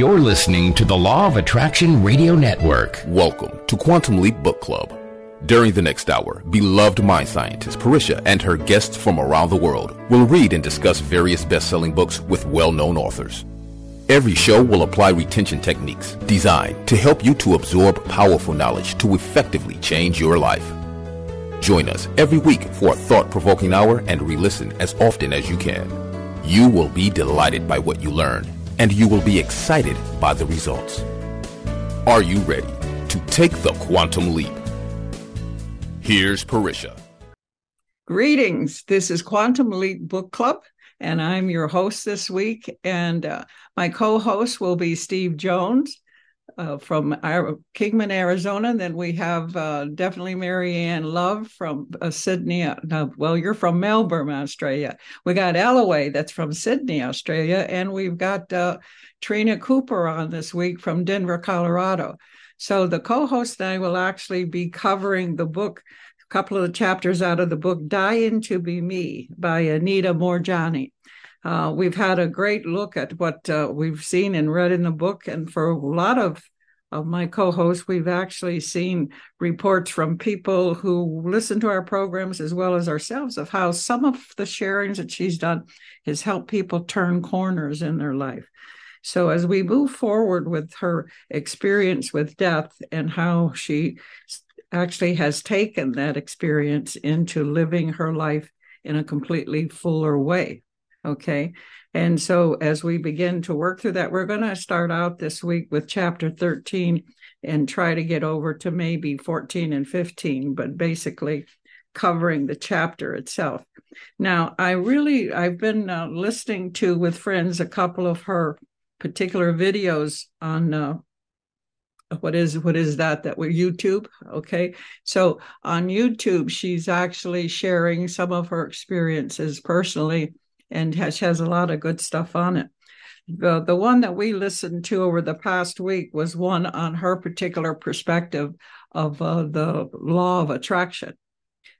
You're listening to the Law of Attraction Radio Network. Welcome to Quantum Leap Book Club. During the next hour, beloved mind scientist Pa'Ris'Ha and her guests from around the world will read and discuss various best-selling books with well-known authors. Every show will apply retention techniques designed to help you to absorb powerful knowledge to effectively change your life. Join us every week for a thought-provoking hour and re-listen as often as you can. You will be delighted by what you learn and you will be excited by the results. Are you ready to take the quantum leap? Here's Pa'Ris'Ha. Greetings. This is Quantum Leap Book Club, and I'm your host this week. And uh, my co host will be Steve Jones uh, from Kingman, Arizona. Then we have uh, definitely Marianne Love from uh, Sydney. Uh, well, you're from Melbourne, Australia. We got Alloway that's from Sydney, Australia. And we've got uh, Tryna Cooper on this week from Denver, Colorado. So the co-host and I will actually be covering the book, a couple of the chapters out of the book "Dying to Be Me" by Anita Moorjani. Uh, we've had a great look at what uh, we've seen and read in the book, and for a lot of of my co-hosts, we've actually seen reports from people who listen to our programs as well as ourselves of how some of the sharings that she's done has helped people turn corners in their life. So, as we move forward with her experience with death and how she actually has taken that experience into living her life in a completely fuller way. Okay. And so, as we begin to work through that, we're going to start out this week with chapter 13 and try to get over to maybe 14 and 15, but basically covering the chapter itself. Now, I really, I've been uh, listening to with friends a couple of her particular videos on uh, what is what is that that we're youtube okay so on youtube she's actually sharing some of her experiences personally and has, has a lot of good stuff on it. The, the one that we listened to over the past week was one on her particular perspective of uh, the law of attraction.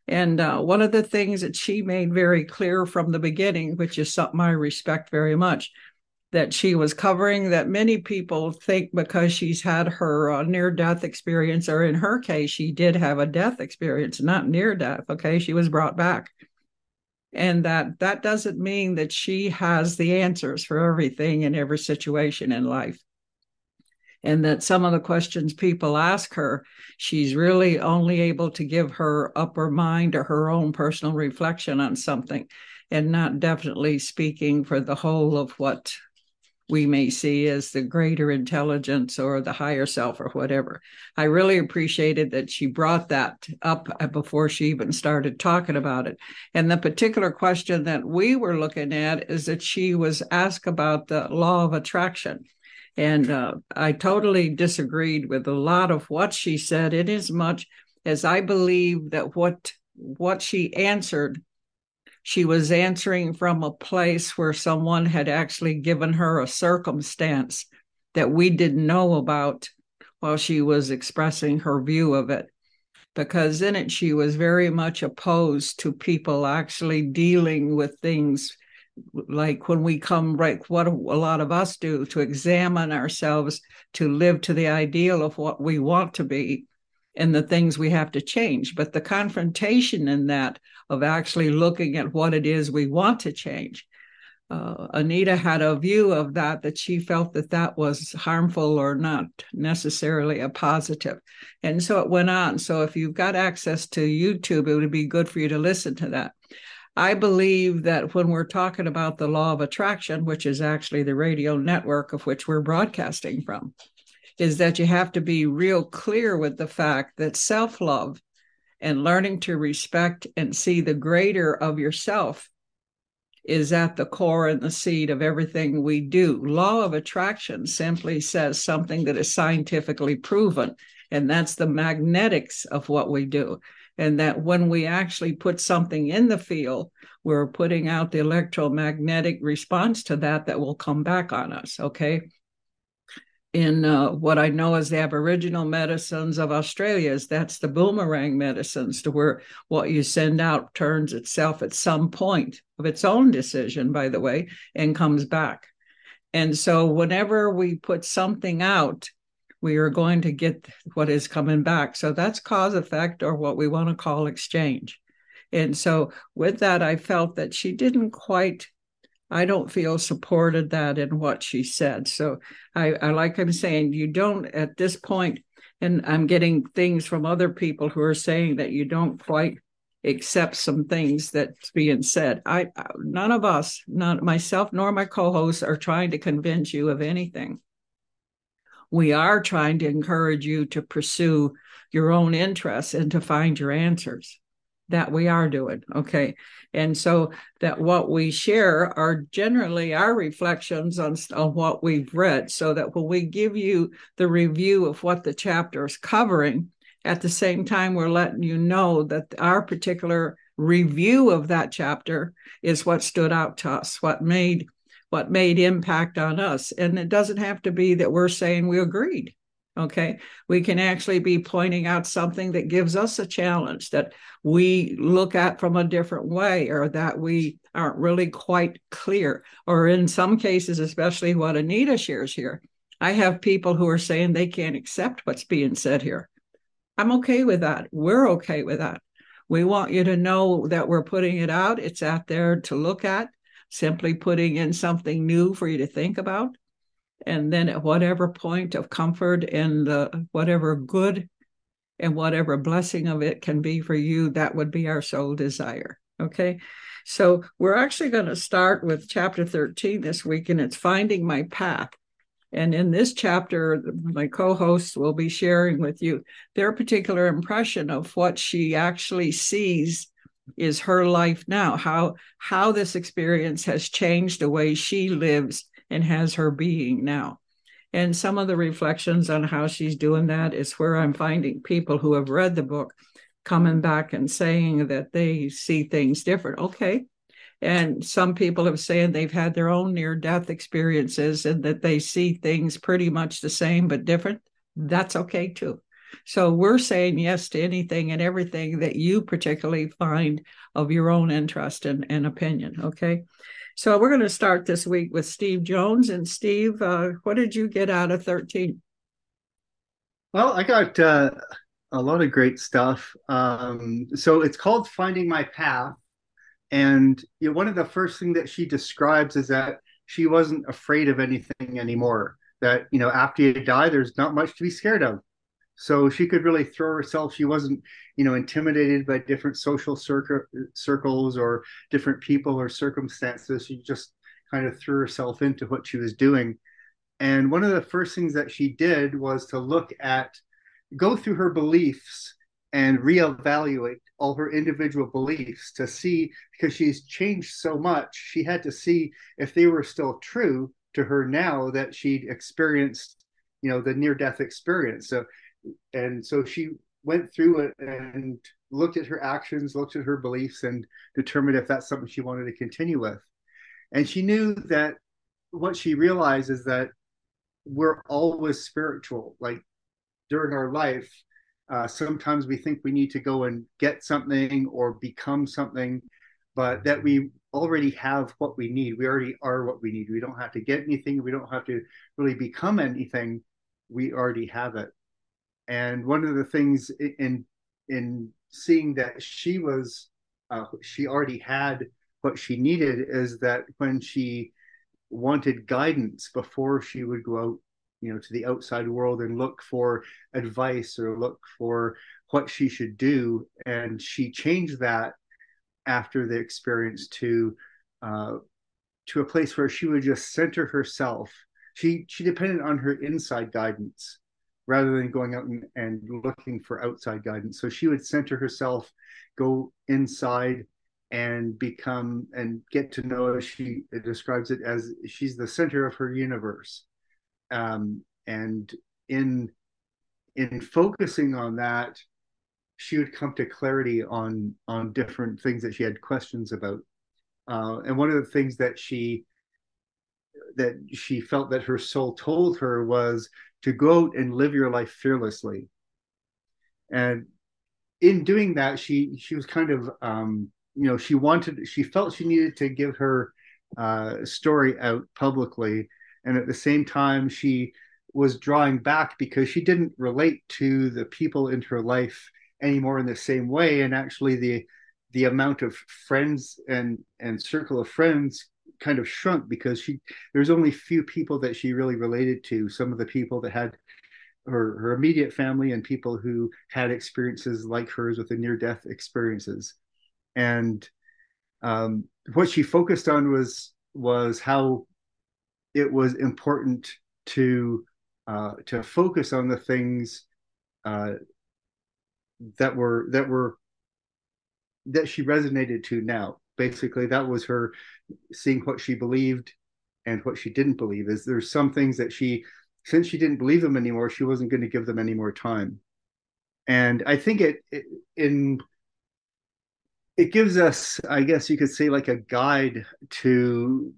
And uh, one of the things that she made very clear from the beginning which is something i respect very much that she was covering that many people think because she's had her uh, near death experience or in her case she did have a death experience not near death okay? She was brought back and that that doesn't mean that she has the answers for everything in every situation in life. And that some of the questions people ask her she's really only able to give her upper mind or her own personal reflection on something and not definitely speaking for the whole of what we may see as the greater intelligence or the higher self or whatever. I really appreciated that she brought that up before she even started talking about it. And the particular question that we were looking at is that she was asked about the law of attraction. And uh, I totally disagreed with a lot of what she said, in as much as I believe that what what she answered she was answering from a place where someone had actually given her a circumstance that we didn't know about while she was expressing her view of it. Because in it, she was very much opposed to people actually dealing with things like when we come right what a lot of us do to examine ourselves to live to the ideal of what we want to be and the things we have to change. But the confrontation in that of actually looking at what it is we want to change. Uh, Anita had a view of that that she felt that that was harmful or not necessarily a positive. And so it went on. So if you've got access to YouTube, it would be good for you to listen to that. I believe that when we're talking about the law of attraction, which is actually the radio network of which we're broadcasting from, is that you have to be real clear with the fact that self love and learning to respect and see the greater of yourself is at the core and the seed of everything we do. Law of attraction simply says something that is scientifically proven, and that's the magnetics of what we do. And that when we actually put something in the field, we're putting out the electromagnetic response to that that will come back on us. Okay in uh, what I know as the Aboriginal medicines of Australia is that's the boomerang medicines, to where what you send out turns itself at some point of its own decision, by the way, and comes back. And so whenever we put something out, we are going to get what is coming back. So that's cause effect or what we want to call exchange. And so with that, I felt that she didn't quite, I don't feel supported that in what she said. So I, I like I'm saying, you don't at this point, and I'm getting things from other people who are saying that you don't quite accept some things that's being said. I none of us, not myself nor my co-hosts, are trying to convince you of anything. We are trying to encourage you to pursue your own interests and to find your answers. That we are doing. Okay. And so that what we share are generally our reflections on, on what we've read, so that when we give you the review of what the chapter is covering, at the same time, we're letting you know that our particular review of that chapter is what stood out to us, what made what made impact on us. And it doesn't have to be that we're saying we agreed. Okay. We can actually be pointing out something that gives us a challenge that we look at from a different way or that we aren't really quite clear. Or in some cases, especially what Anita shares here, I have people who are saying they can't accept what's being said here. I'm okay with that. We're okay with that. We want you to know that we're putting it out. It's out there to look at, simply putting in something new for you to think about. And then at whatever point of comfort and the whatever good and whatever blessing of it can be for you, that would be our sole desire. Okay. So we're actually going to start with chapter 13 this week, and it's finding my path. And in this chapter, my co hosts will be sharing with you their particular impression of what she actually sees is her life now, how, how this experience has changed the way she lives and has her being now. And some of the reflections on how she's doing that is where I'm finding people who have read the book coming back and saying that they see things different. Okay, and some people have said they've had their own near death experiences and that they see things pretty much the same but different. That's okay too. So we're saying yes to anything and everything that you particularly find of your own interest and, and opinion. Okay. So we're going to start this week with Steve Jones. And Steve, uh, what did you get out of 13? Well, I got uh, a lot of great stuff. Um, so it's called Finding My Path. And you know, one of the first thing that she describes is that she wasn't afraid of anything anymore. That you know, after you die, there's not much to be scared of. So she could really throw herself. She wasn't, you know, intimidated by different social circle, circles or different people or circumstances. She just kind of threw herself into what she was doing. And one of the first things that she did was to look at, go through her beliefs and reevaluate all her individual beliefs to see because she's changed so much she had to see if they were still true to her now that she'd experienced you know the near death experience so and so she went through it and looked at her actions looked at her beliefs and determined if that's something she wanted to continue with and she knew that what she realized is that we're always spiritual like during our life uh, sometimes we think we need to go and get something or become something, but that we already have what we need. We already are what we need. We don't have to get anything. We don't have to really become anything. We already have it. And one of the things in in seeing that she was uh, she already had what she needed is that when she wanted guidance before she would go out you know to the outside world and look for advice or look for what she should do. And she changed that after the experience to uh, to a place where she would just center herself. She she depended on her inside guidance rather than going out and, and looking for outside guidance. So she would center herself go inside and become and get to know she describes it as she's the center of her universe. Um, and in in focusing on that she would come to clarity on on different things that she had questions about. Uh, and one of the things that she that she felt that her soul told her was to go out and live your life fearlessly. And in doing that she she was kind of um you know she wanted she felt she needed to give her uh story out publicly. And at the same time she was drawing back because she didn't relate to the people in her life anymore in the same way. And actually the the amount of friends and and circle of friends kind of shrunk because she there's only few people that she really related to some of the people that had her, her immediate family and people who had experiences like hers with the near death experiences and um, what she focused on was was how it was important to uh, to focus on the things uh, that were that were that she resonated to now. Basically, that was her seeing what she believed and what she didn't believe. Is there's some things that she, since she didn't believe them anymore, she wasn't going to give them any more time. And I think it, it in it gives us, I guess you could say, like a guide to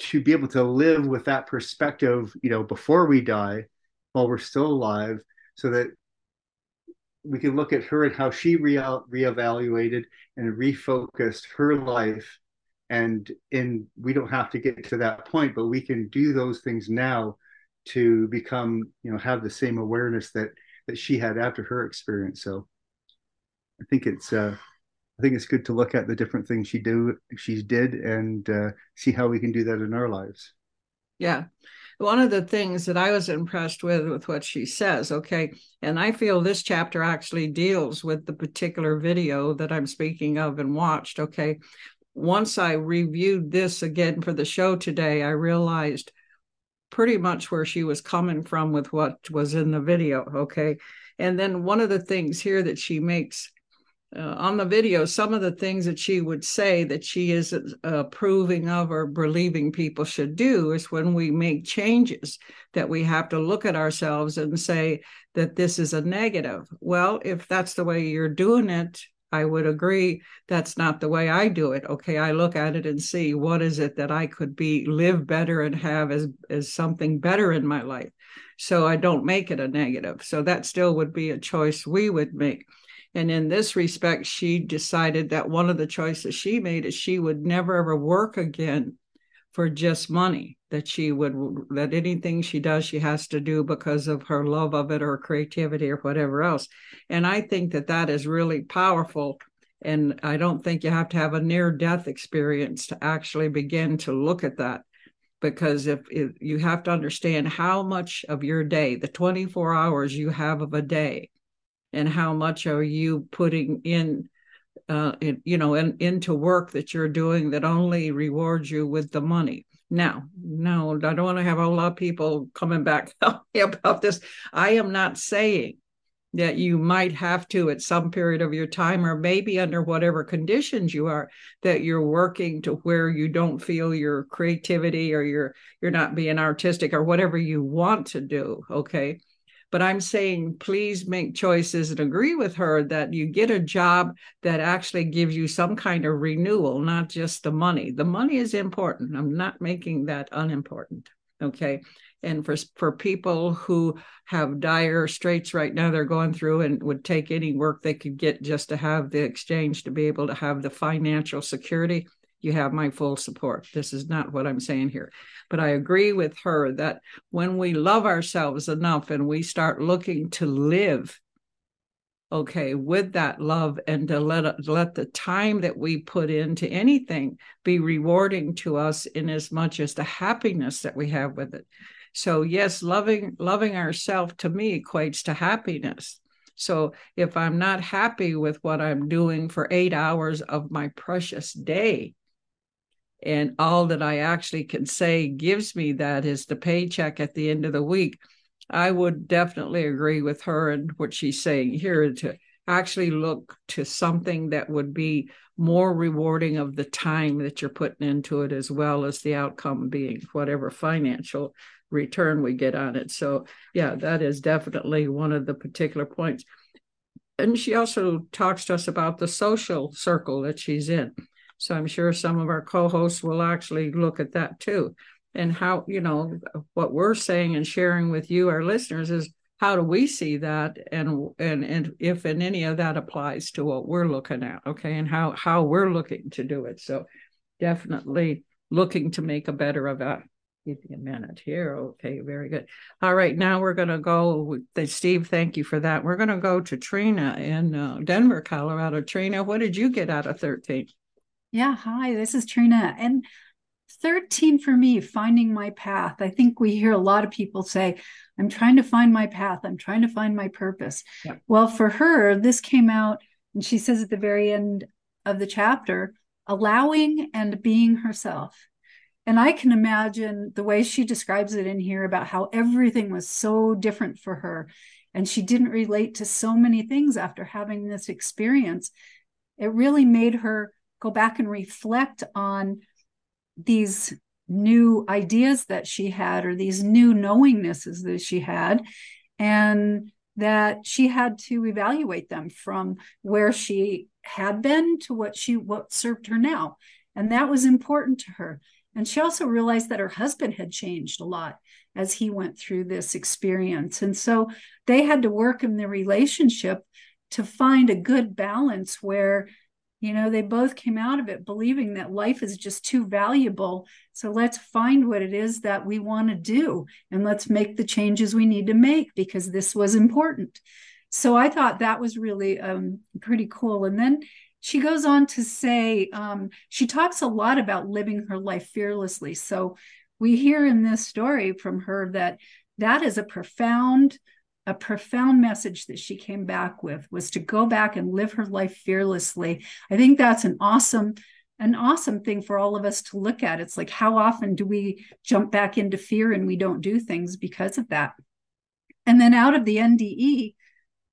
to be able to live with that perspective, you know, before we die, while we're still alive, so that we can look at her and how she re- reevaluated and refocused her life. And in we don't have to get to that point, but we can do those things now to become, you know, have the same awareness that that she had after her experience. So I think it's uh I think it's good to look at the different things she do she's did and uh, see how we can do that in our lives. Yeah. One of the things that I was impressed with with what she says, okay, and I feel this chapter actually deals with the particular video that I'm speaking of and watched, okay. Once I reviewed this again for the show today, I realized pretty much where she was coming from with what was in the video, okay. And then one of the things here that she makes uh, on the video some of the things that she would say that she is uh, approving of or believing people should do is when we make changes that we have to look at ourselves and say that this is a negative. Well if that's the way you're doing it i would agree. That's not the way i do it. Okay i look at it and see what is it that i could be live better and have as as something better in my life. So i don't make it a negative. So that still would be a choice we would make and in this respect, she decided that one of the choices she made is she would never ever work again for just money that she would that anything she does she has to do because of her love of it or creativity or whatever else. And i think that that is really powerful. And i don't think you have to have a near death experience to actually begin to look at that. Because if, if you have to understand how much of your day the 24 hours you have of a day and how much are you putting in uh, in, you know in, into work that you're doing that only rewards you with the money? Now no i don't want to have a lot of people coming back about this. I am not saying that you might have to at some period of your time or maybe under whatever conditions you are that you're working to where you don't feel your creativity or you're you're not being artistic or whatever you want to do okay but I'm saying, please make choices and agree with her that you get a job that actually gives you some kind of renewal, not just the money. The money is important. I'm not making that unimportant. Okay. And for, for people who have dire straits right now, they're going through and would take any work they could get just to have the exchange to be able to have the financial security you have my full support. This is not what I'm saying here. But I agree with her that when we love ourselves enough and we start looking to live, okay, with that love and to let, let the time that we put into anything be rewarding to us in as much as the happiness that we have with it. So yes, loving loving ourselves to me equates to happiness. So if I'm not happy with what I'm doing for eight hours of my precious day, and all that I actually can say gives me that is the paycheck at the end of the week. I would definitely agree with her and what she's saying here to actually look to something that would be more rewarding of the time that you're putting into it as well as the outcome being whatever financial return we get on it. So, yeah, that is definitely one of the particular points. And she also talks to us about the social circle that she's in. So I'm sure some of our co-hosts will actually look at that too. And how, you know, what we're saying and sharing with you, our listeners, is how do we see that and and and if and any of that applies to what we're looking at, okay, and how how we're looking to do it. So definitely looking to make a better of that give you a minute here. Okay, very good. All right, now we're going to go. Steve, thank you for that. We're going to go to Tryna in uh, Denver, Colorado. Tryna, what did you get out of 13? Yeah, hi, this is Tryna. And 13 for me, finding my path. I think we hear a lot of people say, I'm trying to find my path. I'm trying to find my purpose. Yeah. Well, for her, this came out, and she says at the very end of the chapter, allowing and being herself. And I can imagine the way she describes it in here about how everything was so different for her. And she didn't relate to so many things after having this experience. It really made her go back and reflect on these new ideas that she had or these new knowingnesses that she had. And that she had to evaluate them from where she had been to what she what served her now and that was important to her and she also realized that her husband had changed a lot as he went through this experience. And so they had to work in their relationship to find a good balance where, you know, they both came out of it believing that life is just too valuable. So let's find what it is that we want to do and let's make the changes we need to make because this was important. So I thought that was really um, pretty cool. And then she goes on to say um, she talks a lot about living her life fearlessly so we hear in this story from her that that is a profound a profound message that she came back with was to go back and live her life fearlessly i think that's an awesome an awesome thing for all of us to look at it's like how often do we jump back into fear and we don't do things because of that and then out of the nde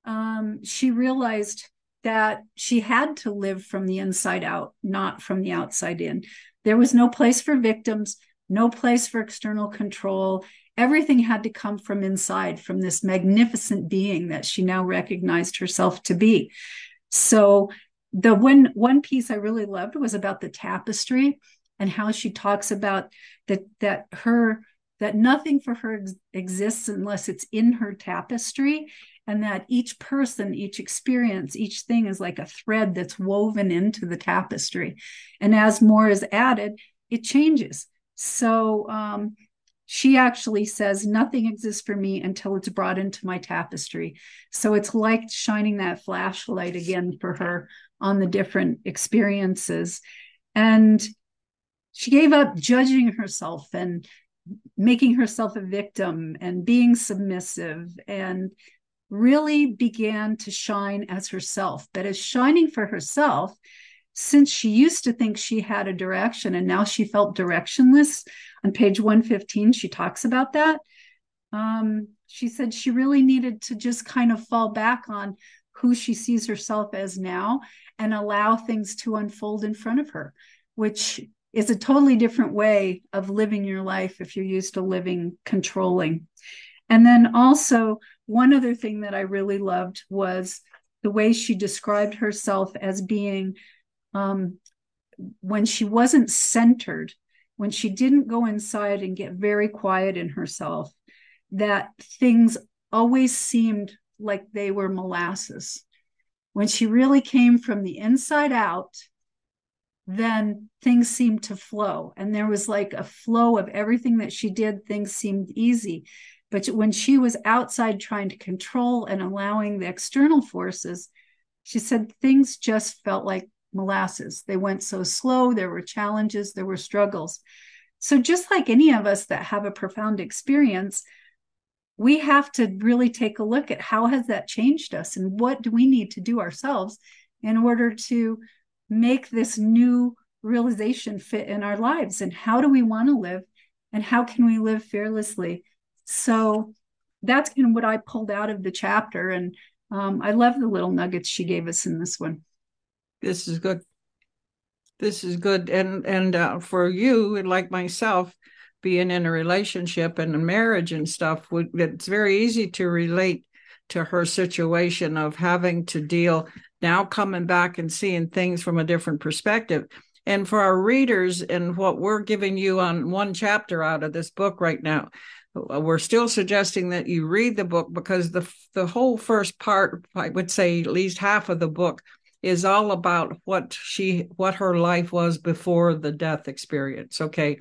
um, she realized that she had to live from the inside out, not from the outside in. There was no place for victims, no place for external control. Everything had to come from inside, from this magnificent being that she now recognized herself to be. So, the one one piece I really loved was about the tapestry and how she talks about that that her that nothing for her ex- exists unless it's in her tapestry and that each person, each experience, each thing is like a thread that's woven into the tapestry. And as more is added, it changes. So um, she actually says, Nothing exists for me until it's brought into my tapestry. So it's like shining that flashlight again for her on the different experiences. And she gave up judging herself and making herself a victim and being submissive and really began to shine as herself. But as shining for herself, since she used to think she had a direction and now she felt directionless, on page 115, she talks about that. Um, she said she really needed to just kind of fall back on who she sees herself as now and allow things to unfold in front of her, which is a totally different way of living your life if you're used to living controlling. And then also, one other thing that I really loved was the way she described herself as being um, when she wasn't centered, when she didn't go inside and get very quiet in herself, that things always seemed like they were molasses. When she really came from the inside out, then things seemed to flow. And there was like a flow of everything that she did, things seemed easy. But when she was outside trying to control and allowing the external forces, she said things just felt like molasses. They went so slow, there were challenges, there were struggles. So, just like any of us that have a profound experience, we have to really take a look at how has that changed us and what do we need to do ourselves in order to make this new realization fit in our lives and how do we want to live and how can we live fearlessly so that's kind of what I pulled out of the chapter. And um, I love the little nuggets she gave us in this one. This is good. This is good. And and uh, for you, like myself, being in a relationship and a marriage and stuff, it's very easy to relate to her situation of having to deal now coming back and seeing things from a different perspective. And for our readers and what we're giving you on one chapter out of this book right now, uh, we're still suggesting that you read the book because the the whole first part i would say at least half of the book is all about what she what her life was before the death experience okay?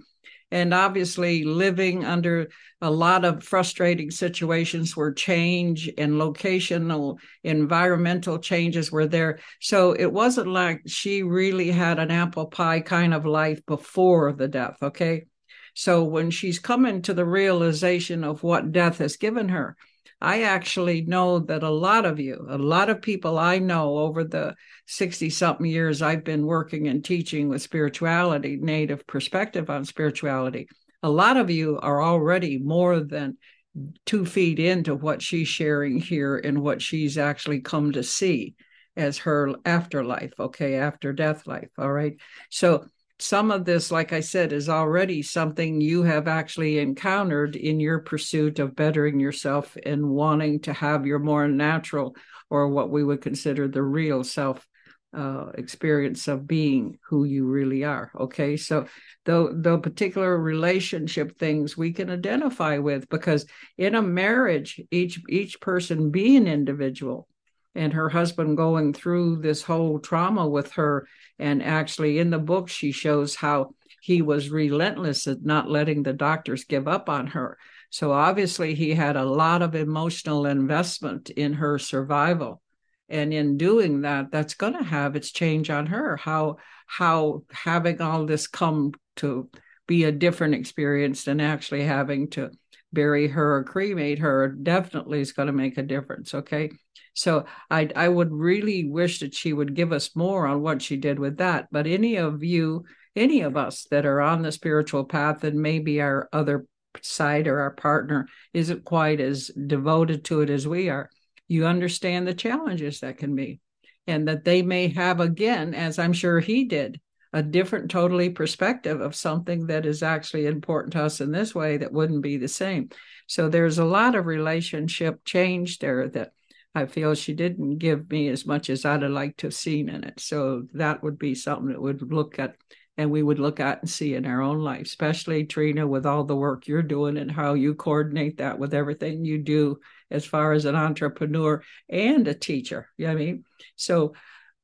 And obviously living under a lot of frustrating situations where change and locational environmental changes were there. So it wasn't like she really had an apple pie kind of life before the death okay? So when she's coming to the realization of what death has given her I actually know that a lot of you, a lot of people I know over the 60 something years I've been working and teaching with spirituality, native perspective on spirituality, a lot of you are already more than two feet into what she's sharing here and what she's actually come to see as her afterlife, okay, after death life. All right. So some of this, like I said, is already something you have actually encountered in your pursuit of bettering yourself and wanting to have your more natural or what we would consider the real self uh, experience of being who you really are. Okay, so the the particular relationship things we can identify with because in a marriage, each each person be an individual and her husband going through this whole trauma with her. And actually, in the book, she shows how he was relentless at not letting the doctors give up on her. So obviously, he had a lot of emotional investment in her survival. And in doing that, that's going to have its change on her. How how having all this come to be a different experience than actually having to bury her or cremate her definitely is going to make a difference. Okay. So I I would really wish that she would give us more on what she did with that. But any of you, any of us that are on the spiritual path and maybe our other side or our partner isn't quite as devoted to it as we are, you understand the challenges that can be. And that they may have again, as I'm sure he did, a different totally perspective of something that is actually important to us in this way that wouldn't be the same. So there's a lot of relationship change there that I feel she didn't give me as much as I'd have liked to have seen in it. So that would be something that would look at and we would look at and see in our own life, especially Tryna, with all the work you're doing and how you coordinate that with everything you do as far as an entrepreneur and a teacher. You know I mean? So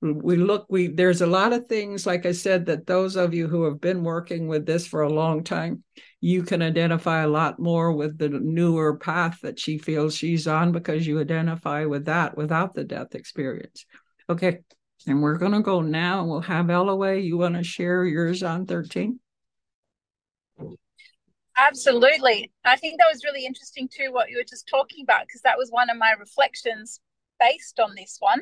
we look we there's a lot of things like i said that those of you who have been working with this for a long time you can identify a lot more with the newer path that she feels she's on because you identify with that without the death experience okay and we're going to go now and we'll have Elaway. You want to share yours on 13? Absolutely. I think that was really interesting too, what you were just talking about, because that was one of my reflections based on this one.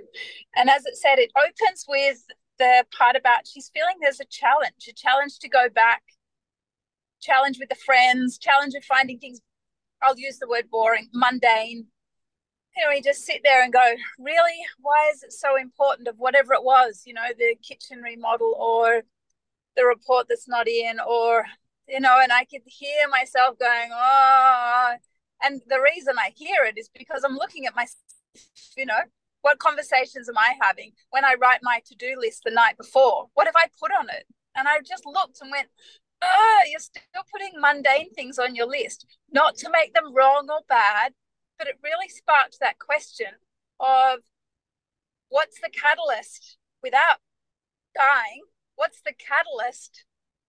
And as it said, it opens with the part about she's feeling there's a challenge, a challenge to go back, challenge with the friends, challenge of finding things, I'll use the word boring, mundane. Know, you just sit there and go, really? Why is it so important of whatever it was, you know, the kitchen remodel or the report that's not in or, you know, and I could hear myself going, oh, and the reason I hear it is because I'm looking at my you know, what conversations am I having when I write my to do list the night before? What have I put on it? And I just looked and went, oh, you're still putting mundane things on your list, not to make them wrong or bad, but it really sparked that question of what's the catalyst without dying? What's the catalyst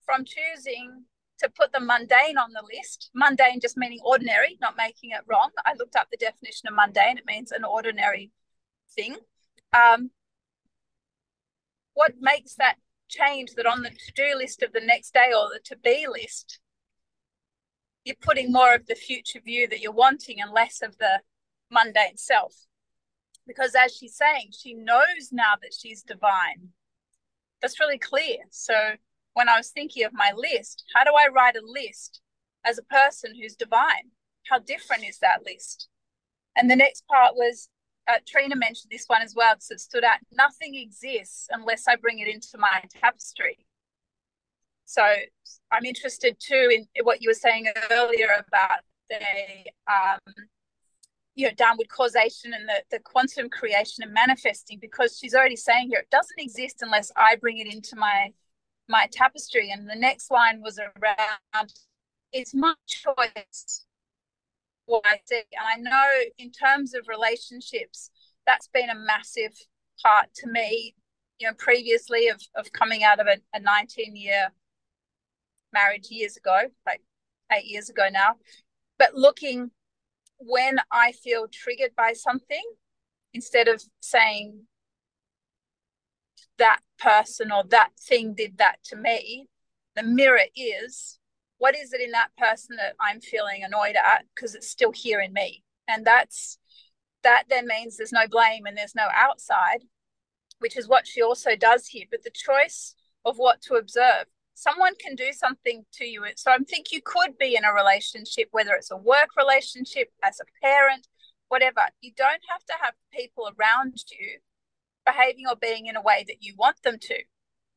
from choosing to put the mundane on the list. Mundane just meaning ordinary, not making it wrong. I looked up the definition of mundane. It means an ordinary thing. Um, what makes that change that on the to-do list of the next day or the to-be list, you're putting more of the future view that you're wanting and less of the mundane self. Because as she's saying, she knows now that she's divine. That's really clear. So when I was thinking of my list, how do I write a list as a person who's divine? How different is that list? And the next part was uh, Tryna mentioned this one as well because it stood out. Nothing exists unless I bring it into my tapestry. So I'm interested too in what you were saying earlier about the um, you know downward causation and the, the quantum creation and manifesting because she's already saying here it doesn't exist unless I bring it into my my tapestry. And the next line was around it's my choice what I see. And I know in terms of relationships, that's been a massive part to me, you know, previously of, of coming out of a, a 19 year marriage years ago, like eight years ago now. But looking when I feel triggered by something, instead of saying that person or that thing did that to me, the mirror is what is it in that person that I'm feeling annoyed at because it's still here in me. And that's that then means there's no blame and there's no outside, which is what she also does here. But the choice of what to observe. Someone can do something to you. So I think you could be in a relationship, whether it's a work relationship, as a parent, whatever. You don't have to have people around you behaving or being in a way that you want them to.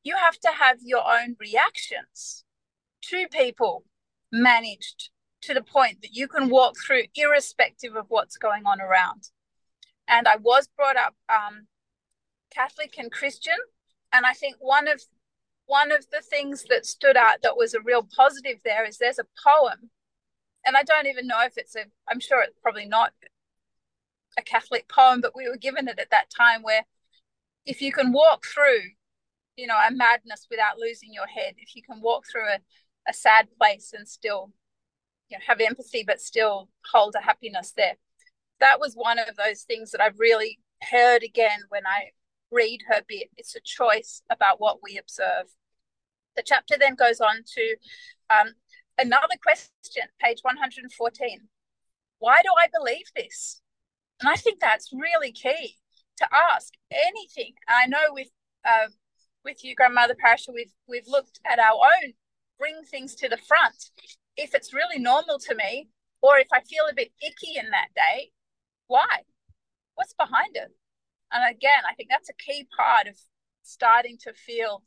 You have to have your own reactions to people managed to the point that you can walk through irrespective of what's going on around. And I was brought up um, Catholic and Christian, and I think one of one of the things that stood out that was a real positive there is there's a poem, and I don't even know if it's a. I'm sure it's probably not a Catholic poem, but we were given it at that time where if you can walk through, you know, a madness without losing your head, if you can walk through a, a sad place and still you know, have empathy but still hold a happiness there. That was one of those things that I've really heard again when I read her bit. It's a choice about what we observe. The chapter then goes on to um, another question, page 114. Why do I believe this? And I think that's really key to ask anything. I know with uh, with you, grandmother Pa'Ris'Ha, we've we've looked at our own bring things to the front. If it's really normal to me, or if I feel a bit icky in that day, why? What's behind it? And again, I think that's a key part of starting to feel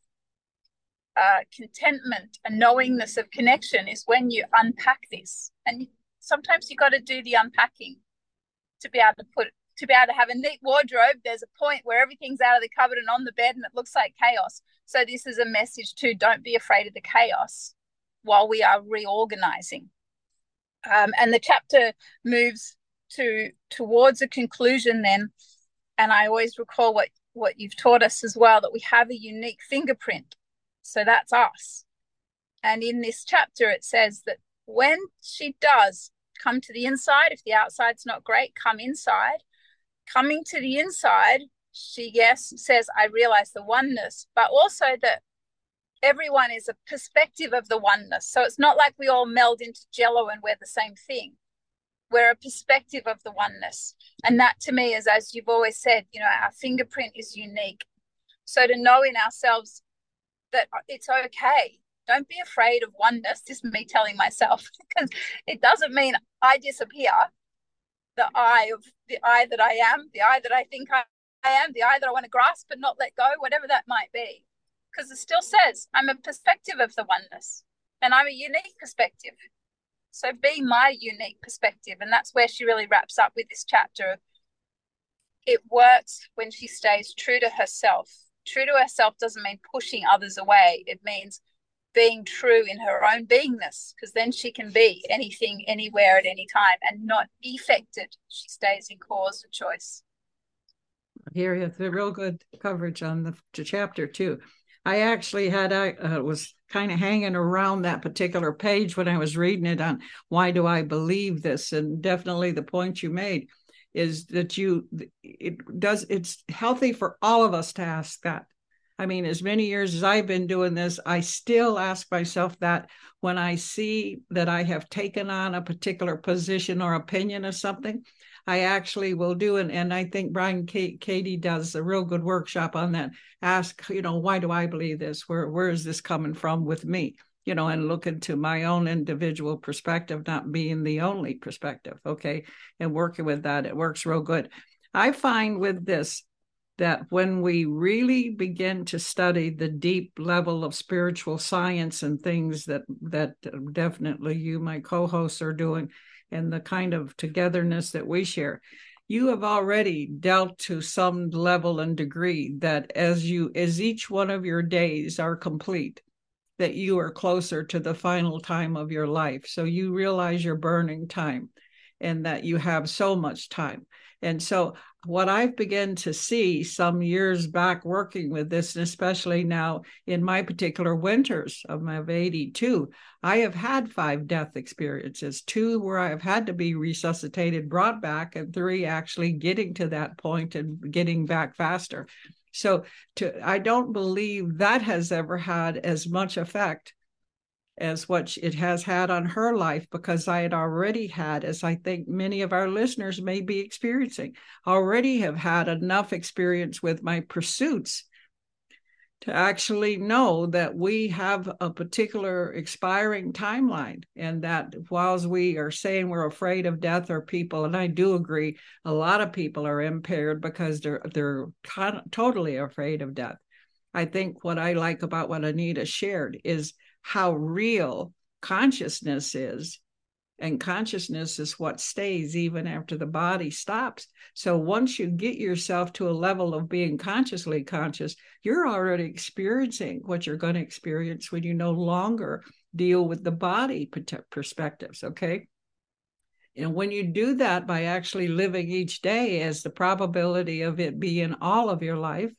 uh, contentment and knowingness of connection is when you unpack this. And sometimes you got to do the unpacking to be able to put to be able to have a neat wardrobe. There's a point where everything's out of the cupboard and on the bed, and it looks like chaos. So this is a message too. Don't be afraid of the chaos while we are reorganizing. Um, and the chapter moves to towards a conclusion then and I always recall what what you've taught us as well that we have a unique fingerprint. So that's us. And in this chapter, it says that when she does come to the inside, if the outside's not great, come inside. Coming to the inside, she, yes, says, I realize the oneness, but also that everyone is a perspective of the oneness. So it's not like we all meld into jello and we're the same thing we're a perspective of the oneness. And that to me is, as you've always said, you know, our fingerprint is unique. So to know in ourselves that uh, it's okay. Don't be afraid of oneness. This is me telling myself because it doesn't mean I disappear. The I of the I that I am, the I that I think I, I am, the I that I want to grasp but not let go, whatever that might be. Because it still says I'm a perspective of the oneness and I'm a unique perspective. So be my unique perspective. And that's where she really wraps up with this chapter. It works when she stays true to herself. True to herself doesn't mean pushing others away. It means being true in her own beingness, because then she can be anything, anywhere, at any time, and not be affected. She stays in cause of choice. Here, it's a real good coverage on the, the chapter too. I actually had I uh, was kind of hanging around that particular page when I was reading it on why do I believe this, and definitely the point you made is that you it does it's healthy for all of us to ask that. I mean, as many years as I've been doing this, I still ask myself that when I see that I have taken on a particular position or opinion of something, I actually will do it. And I think Byron K- Katie does a real good workshop on that. Ask, you know, why do I believe this? Where where is this coming from with me? You know, and look into my own individual perspective, not being the only perspective. Okay. And working with that, it works real good. I find with this that when we really begin to study the deep level of spiritual science and things that that definitely you my co-hosts are doing and the kind of togetherness that we share you have already dealt to some level and degree that as you as each one of your days are complete that you are closer to the final time of your life. So you realize your burning time and that you have so much time. And so what I've begun to see some years back working with this, and especially now in my particular winters of my 82, I have had five death experiences, two where I've had to be resuscitated, brought back, and three actually getting to that point and getting back faster. So to I don't believe that has ever had as much effect as what it has had on her life because I had already had, as I think many of our listeners may be experiencing, already have had enough experience with my pursuits to actually know that we have a particular expiring timeline and that whilst we are saying we're afraid of death or people and i do agree a lot of people are impaired because they're they're totally afraid of death. I think what i like about what anita shared is how real consciousness is. And consciousness is what stays even after the body stops. So once you get yourself to a level of being consciously conscious, you're already experiencing what you're going to experience when you no longer deal with the body perspectives. Okay. And when you do that by actually living each day as the probability of it being all of your life,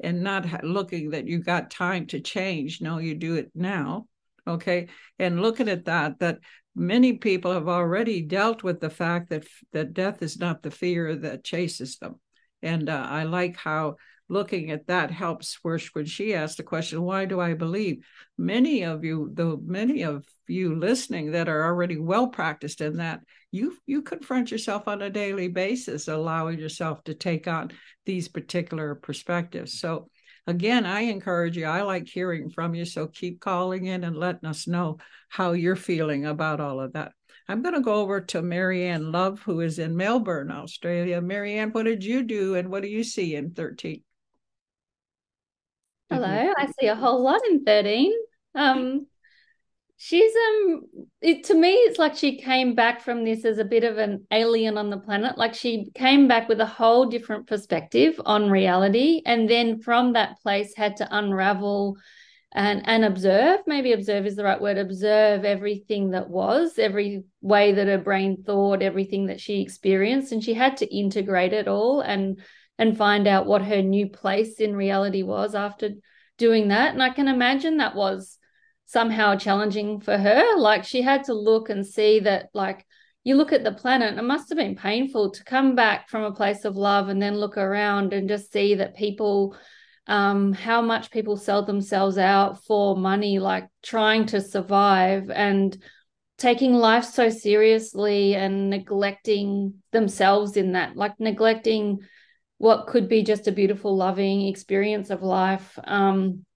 and not looking that you got time to change. No, you do it now. Okay. And looking at that, that many people have already dealt with the fact that that death is not the fear that chases them. And uh, I like how looking at that helps where when she asked the question, why do I believe? Many of you, the many of you listening that are already well practiced in that, you you confront yourself on a daily basis, allowing yourself to take on these particular perspectives. So again, I encourage you. I like hearing from you. So keep calling in and letting us know how you're feeling about all of that. I'm going to go over to Marianne Love, who is in Melbourne, Australia. Marianne, what did you do and what do you see in 13? Hello, I see a whole lot in 13. Um, she's um it to me it's like she came back from this as a bit of an alien on the planet. Like she came back with a whole different perspective on reality and then from that place had to unravel and and observe. Maybe observe is the right word observe everything that was every way that her brain thought everything that she experienced. And she had to integrate it all and and find out what her new place in reality was after doing that. And i can imagine that was somehow challenging for her. Like she had to look and see that, like, you look at the planet, it must have been painful to come back from a place of love and then look around and just see that people, um, how much people sell themselves out for money, like trying to survive and taking life so seriously and neglecting themselves in that, like neglecting what could be just a beautiful, loving experience of life. Um,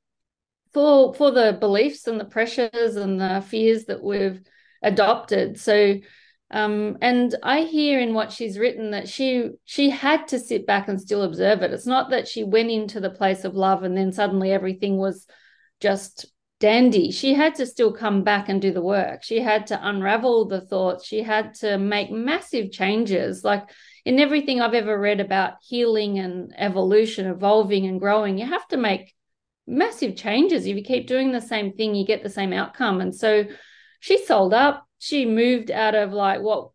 for for the beliefs and the pressures and the fears that we've adopted. So um, and i hear in what she's written that she she had to sit back and still observe it. It's not that she went into the place of love and then suddenly everything was just dandy. She had to still come back and do the work. She had to unravel the thoughts. She had to make massive changes. Like in everything i've ever read about healing and evolution evolving and growing you have to make massive changes. If you keep doing the same thing, you get the same outcome. And so she sold up. She moved out of like what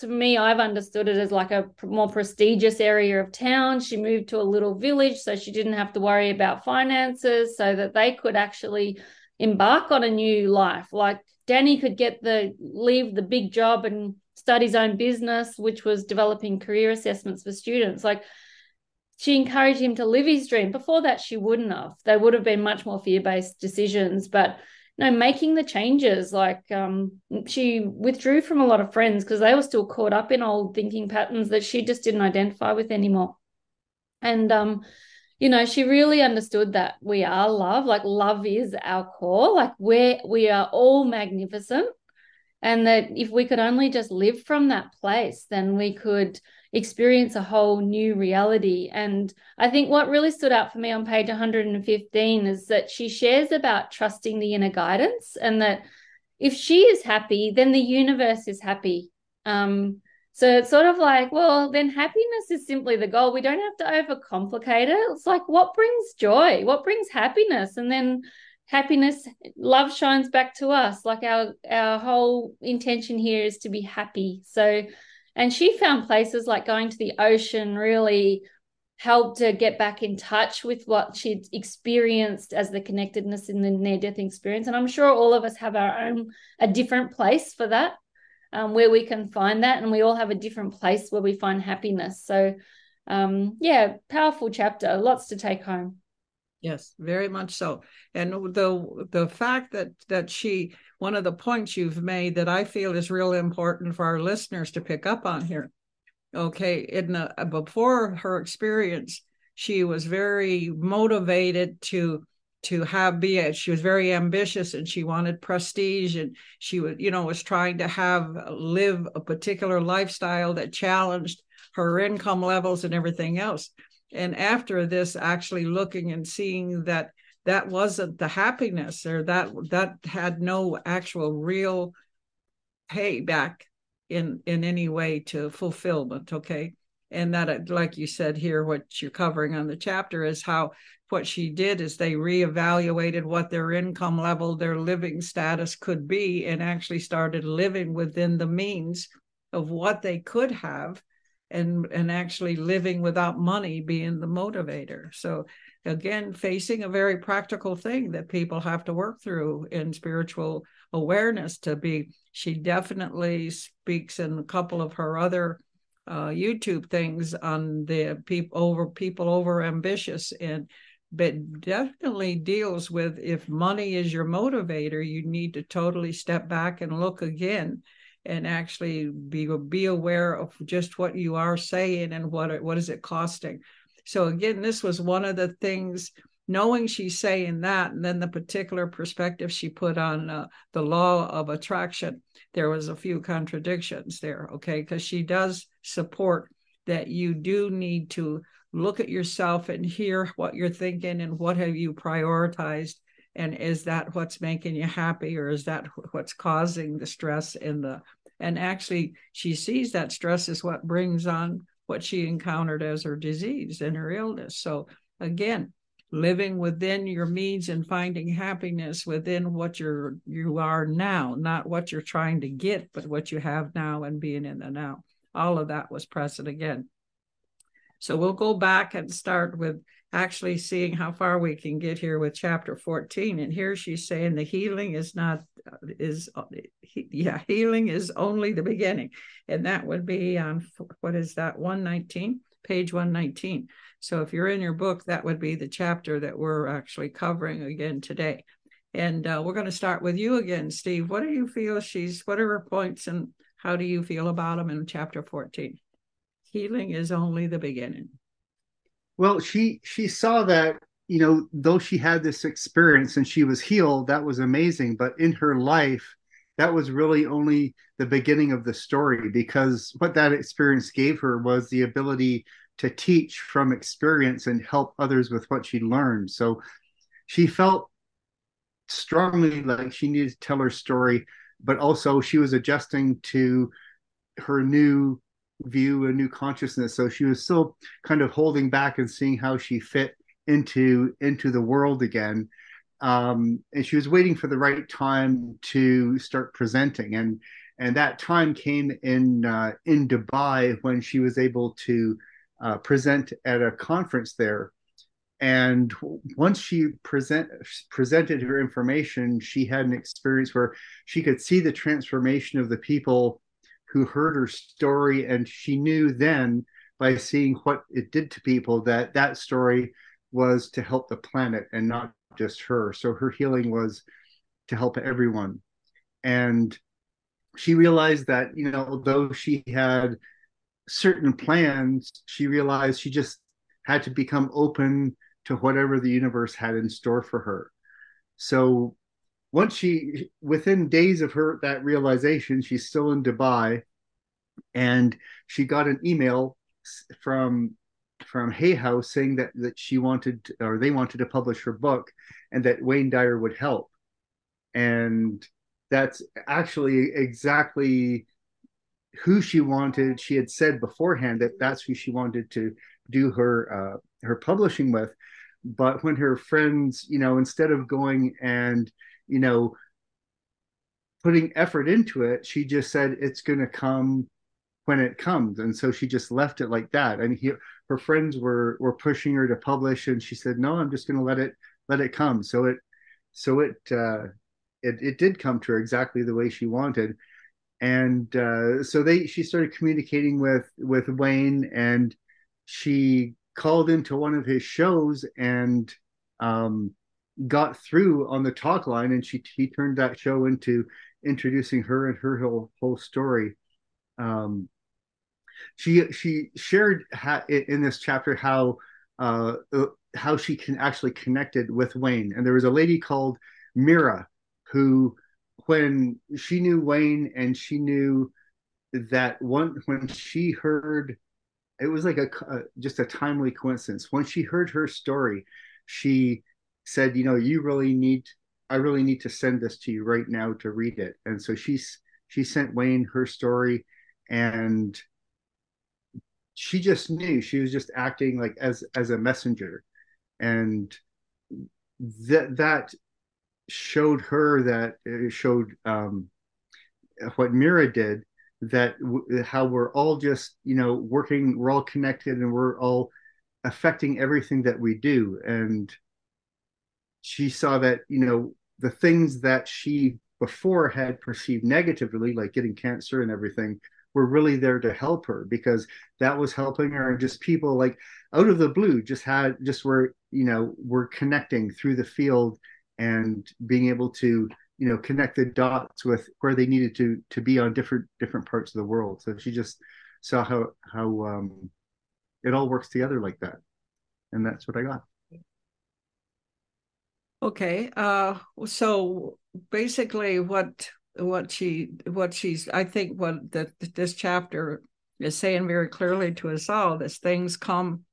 to me, I've understood it as like a more prestigious area of town. She moved to a little village so she didn't have to worry about finances so that they could actually embark on a new life. Like Danny could get the leave the big job and start his own business, which was developing career assessments for students. Like she encouraged him to live his dream. Before that, she wouldn't have. They would have been much more fear based decisions. But no, making the changes, like um, she withdrew from a lot of friends because they were still caught up in old thinking patterns that she just didn't identify with anymore. And um, you know, she really understood that we are love. Like love is our core. Like we're we are all magnificent, and that if we could only just live from that place, then we could experience a whole new reality. And I think what really stood out for me on page 115 is that she shares about trusting the inner guidance and that if she is happy, then the universe is happy. Um, so it's sort of like, well, then happiness is simply the goal. We don't have to overcomplicate it. It's like what brings joy, what brings happiness, and then happiness, love shines back to us. Like our our whole intention here is to be happy. So And she found places like going to the ocean really helped her get back in touch with what she'd experienced as the connectedness in the near death experience. And I'm sure all of us have our own, a different place for that, um, where we can find that. And we all have a different place where we find happiness. So, um, yeah, powerful chapter, lots to take home. Yes, very much so. And the the fact that that she one of the points you've made that I feel is real important for our listeners to pick up on here. Okay, in the before her experience, she was very motivated to to have be it. She was very ambitious and she wanted prestige and she was you know was trying to have live a particular lifestyle that challenged her income levels and everything else and after this actually looking and seeing that that wasn't the happiness or that that had no actual real payback in in any way to fulfillment okay? And that uh, like you said here what you're covering on the chapter is how what she did is they reevaluated what their income level their living status could be and actually started living within the means of what they could have and and actually living without money being the motivator. So again facing a very practical thing that people have to work through in spiritual awareness to be she definitely speaks in a couple of her other uh, youtube things on the people over people over ambitious and but definitely deals with if money is your motivator you need to totally step back and look again and actually be be aware of just what you are saying and what what is it costing. So again, this was one of the things. Knowing she's saying that, and then the particular perspective she put on uh, the law of attraction, there was a few contradictions there. Okay, because she does support that you do need to look at yourself and hear what you're thinking and what have you prioritized and is that what's making you happy or is that what's causing the stress in the and actually, she sees that stress is what brings on what she encountered as her disease and her illness. So, again, living within your means and finding happiness within what you're you are now not what you're trying to get but what you have now and being in the now all of that was present again so we'll go back and start with actually seeing how far we can get here with chapter 14 and here she's saying the healing is not is yeah healing is only the beginning. And that would be on what is that 119 page 119 so if you're in your book that would be the chapter that we're actually covering again today. And uh, we're going to start with you again steve. What do you feel she's what are her points and how do you feel about them in chapter 14 healing is only the beginning well she she saw that you know, though she had this experience and she was healed, that was amazing. But in her life, that was really only the beginning of the story because what that experience gave her was the ability to teach from experience and help others with what she learned. So she felt strongly like she needed to tell her story, but also she was adjusting to her new view, a new consciousness. So she was still kind of holding back and seeing how she fit into into the world again. Um, and she was waiting for the right time to start presenting. And and that time came in uh, in Dubai when she was able to uh, present at a conference there. And once she present presented her information she had an experience where she could see the transformation of the people who heard her story and she knew then by seeing what it did to people that that story was to help the planet and not just her. So her healing was to help everyone. And she realized that, you know, although she had certain plans, she realized she just had to become open to whatever the universe had in store for her. So once she within days of her that realization, she's still in Dubai and she got an email from from Hay House saying that that she wanted or they wanted to publish her book and that Wayne Dyer would help. And that's actually exactly who she wanted. She had said beforehand that that's who she wanted to do her uh, her publishing with. But when her friends, you know, instead of going and you know putting effort into it, she just said it's going to come when it comes. And so she just left it like that. And he, her friends were were pushing her to publish and she said no i'm just going to let it let it come. So it so it uh it, it did come to her exactly the way she wanted. And uh so they she started communicating with with wayne and she called into one of his shows and um got through on the talk line and she he turned that show into introducing her and her whole whole story um she she shared ha- in this chapter how uh, uh, how she can actually connected with Wayne, and there was a lady called Mira who, when she knew Wayne and she knew that one when she heard, it was like a, a just a timely coincidence. When she heard her story, she said, "You know, you really need." I really need to send this to you right now to read it. And so she's she sent Wayne her story and she just knew she was just acting like as as a messenger and that that showed her that it showed um what mira did that how we're all just you know working we're all connected and we're all affecting everything that we do and she saw that you know the things that she before had perceived negatively like getting cancer and everything were really there to help her because that was helping her. And just people like out of the blue just had just were you know were connecting through the field and being able to you know connect the dots with where they needed to to be on different different parts of the world. So she just saw how how um it all works together like that. And that's what i got okay uh so basically what what she what she's i think what that this chapter is saying very clearly to us all is things come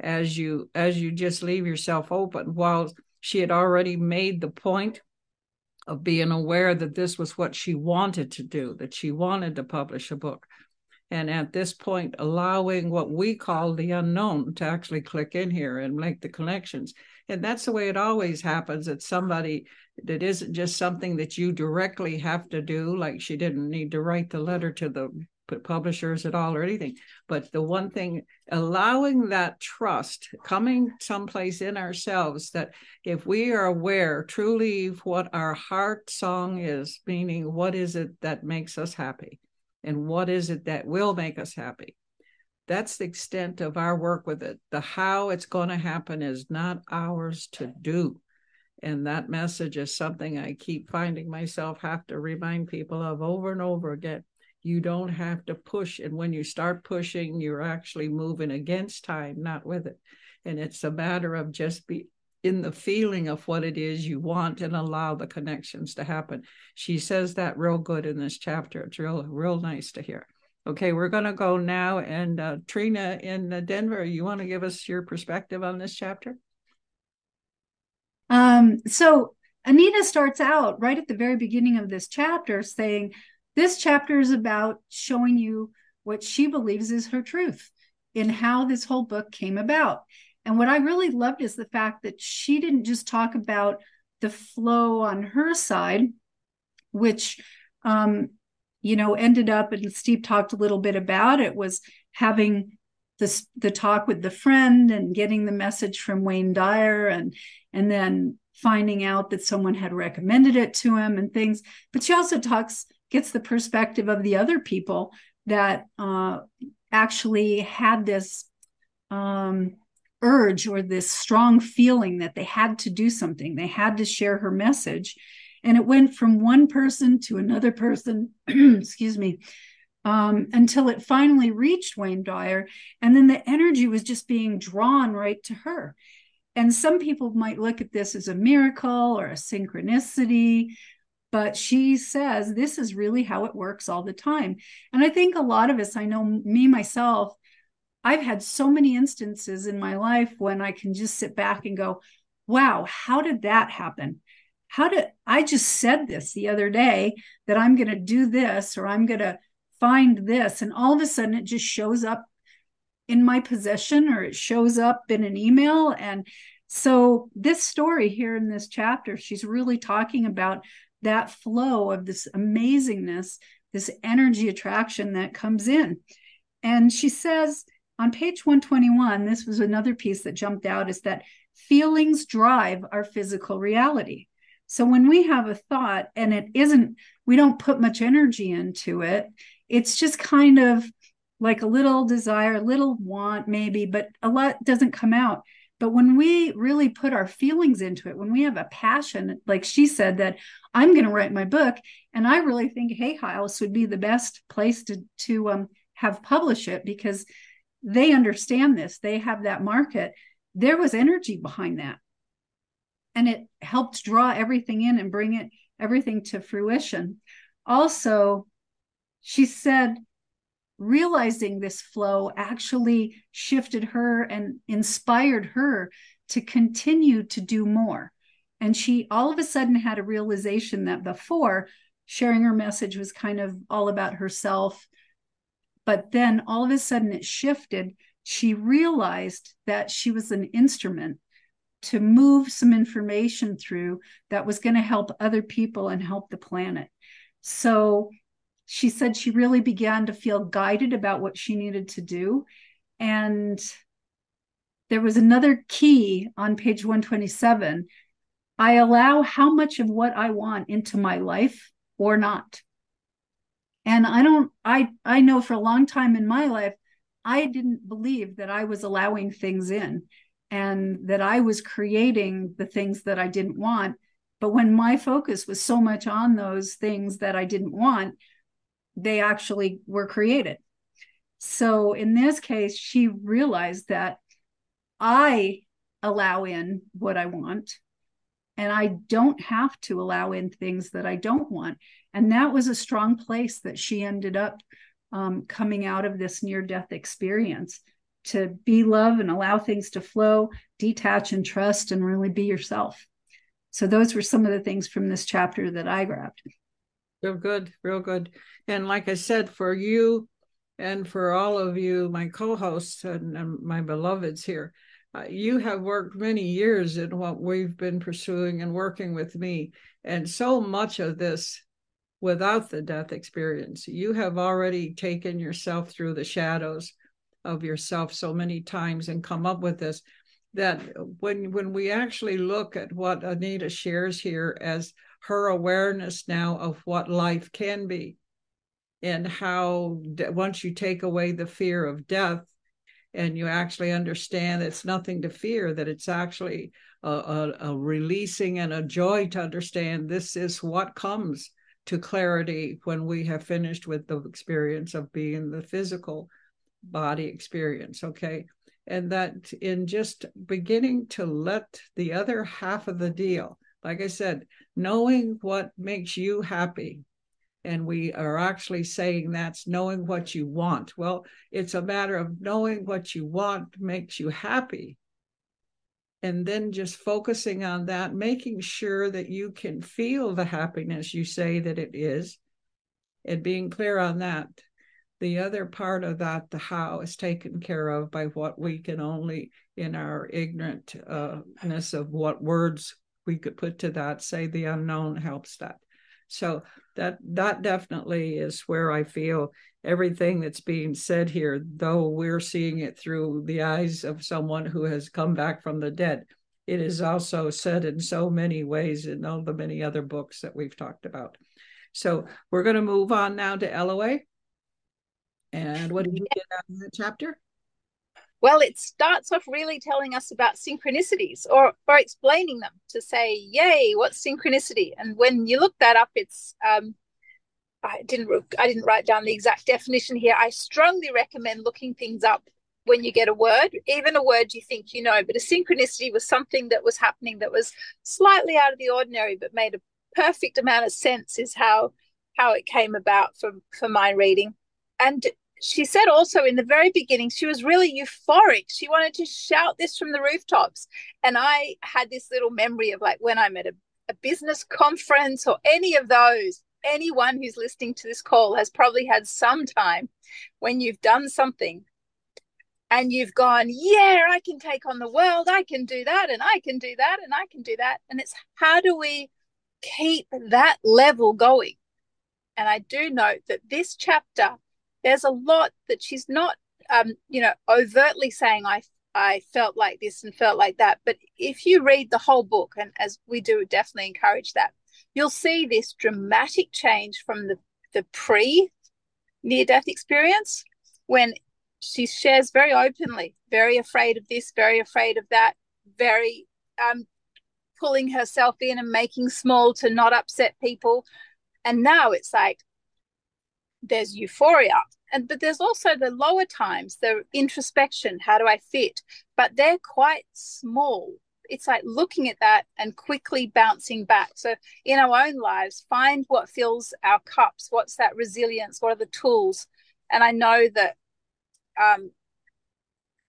as you as you just leave yourself open. While she had already made the point of being aware that this was what she wanted to do that she wanted to publish a book. And at this point allowing what we call the unknown to actually click in here and make the connections and that's the way it always happens it's somebody that isn't just something that you directly have to do like she didn't need to write the letter to the publishers at all or anything but the one thing allowing that trust coming someplace in ourselves that if we are aware truly what our heart song is meaning what is it that makes us happy and what is it that will make us happy that's the extent of our work with it. The how it's going to happen is not ours to do. And that message is something i keep finding myself have to remind people of over and over again. You don't have to push. And when you start pushing you're actually moving against time not with it. And it's a matter of just be in the feeling of what it is you want and allow the connections to happen. She says that real good in this chapter. It's real real nice to hear Okay, we're going to go now. And uh, Tryna in uh, Denver, you want to give us your perspective on this chapter? Um, so Anita starts out right at the very beginning of this chapter saying, This chapter is about showing you what she believes is her truth in how this whole book came about. And what I really loved is the fact that she didn't just talk about the flow on her side, which um, you know, ended up, and Steve talked a little bit about it, was having this the talk with the friend and getting the message from Wayne Dyer and and then finding out that someone had recommended it to him and things. But she also talks, gets the perspective of the other people that uh, actually had this um, urge or this strong feeling that they had to do something. They had to share her message. And it went from one person to another person, excuse me, um, until it finally reached Wayne Dyer. And then the energy was just being drawn right to her. And some people might look at this as a miracle or a synchronicity, but she says this is really how it works all the time. And I think a lot of us, I know me myself, I've had so many instances in my life when I can just sit back and go, wow, how did that happen? How did I just said this the other day that I'm going to do this or I'm going to find this. And all of a sudden it just shows up in my possession or it shows up in an email. And so this story here in this chapter, she's really talking about that flow of this amazingness, this energy attraction that comes in. And she says on page 121, this was another piece that jumped out is that feelings drive our physical reality. So when we have a thought and it isn't, we don't put much energy into it, it's just kind of like a little desire, a little want, maybe, but a lot doesn't come out. But when we really put our feelings into it, when we have a passion, like she said, that I'm going to write my book, and I really think Hay House would be the best place to to um, have publish it because they understand this. They have that market. There was energy behind that, and it helped draw everything in and bring it everything to fruition. Also, she said realizing this flow actually shifted her and inspired her to continue to do more. And she all of a sudden had a realization that before sharing her message was kind of all about herself. But then all of a sudden it shifted. She realized that she was an instrument to move some information through that was going to help other people and help the planet. So she said she really began to feel guided about what she needed to do. And there was another key on page 127 I allow how much of what I want into my life or not. And I don't, I, I know for a long time in my life, I didn't believe that I was allowing things in and that I was creating the things that I didn't want. But when my focus was so much on those things that I didn't want, they actually were created. So in this case, she realized that I allow in what I want and I don't have to allow in things that I don't want. And that was a strong place that she ended up um, coming out of this near death experience to be love and allow things to flow, detach and trust, and really be yourself. So, those were some of the things from this chapter that I grabbed. Real good, real good. And like I said, for you and for all of you, my co hosts and, and, my beloveds here, uh, you have worked many years in what we've been pursuing and working with me. And so much of this without the death experience. You have already taken yourself through the shadows of yourself so many times and come up with this that when when we actually look at what Anita shares here as her awareness now of what life can be and how once you take away the fear of death and you actually understand it's nothing to fear that it's actually a, a, a, releasing and a joy to understand this is what comes to clarity when we have finished with the experience of being the physical body experience okay and that in just beginning to let the other half of the deal like I said, knowing what makes you happy. And we are actually saying that's knowing what you want. Well, it's a matter of knowing what you want makes you happy. And then just focusing on that, making sure that you can feel the happiness you say that it is, and being clear on that. The other part of that, the how, is taken care of by what we can only, in our ignorantness of what words we could put to that say the unknown helps that. So that that definitely is where i feel everything that's being said here though we're seeing it through the eyes of someone who has come back from the dead it is also said in so many ways in all the many other books that we've talked about. So we're going to move on now to eloa and what did you get out of the chapter well, it starts off really telling us about synchronicities or, or explaining them to say, yay, what's synchronicity? And when you look that up, it's, um, I didn't, I didn't write down the exact definition here. I strongly recommend looking things up when you get a word, even a word you think you know. But a synchronicity was something that was happening that was slightly out of the ordinary, but made a perfect amount of sense. Is how how it came about for for my reading. And she said also in the very beginning she was really euphoric. She wanted to shout this from the rooftops. And i had this little memory of like when i'm at a, a business conference or any of those anyone who's listening to this call has probably had some time when you've done something and you've gone yeah i can take on the world. I can do that and i can do that and i can do that. And it's how do we keep that level going? And i do note that this chapter there's a lot that she's not, um, you know, overtly saying I I felt like this and felt like that. But if you read the whole book, and as we do, definitely encourage that, you'll see this dramatic change from the the pre near death experience when she shares very openly, very afraid of this, very afraid of that, very um, pulling herself in and making small to not upset people. And now it's like there's euphoria. And but there's also the lower times, the introspection, how do I fit? But they're quite small. It's like looking at that and quickly bouncing back. So in our own lives, find what fills our cups. What's that resilience? What are the tools? And I know that um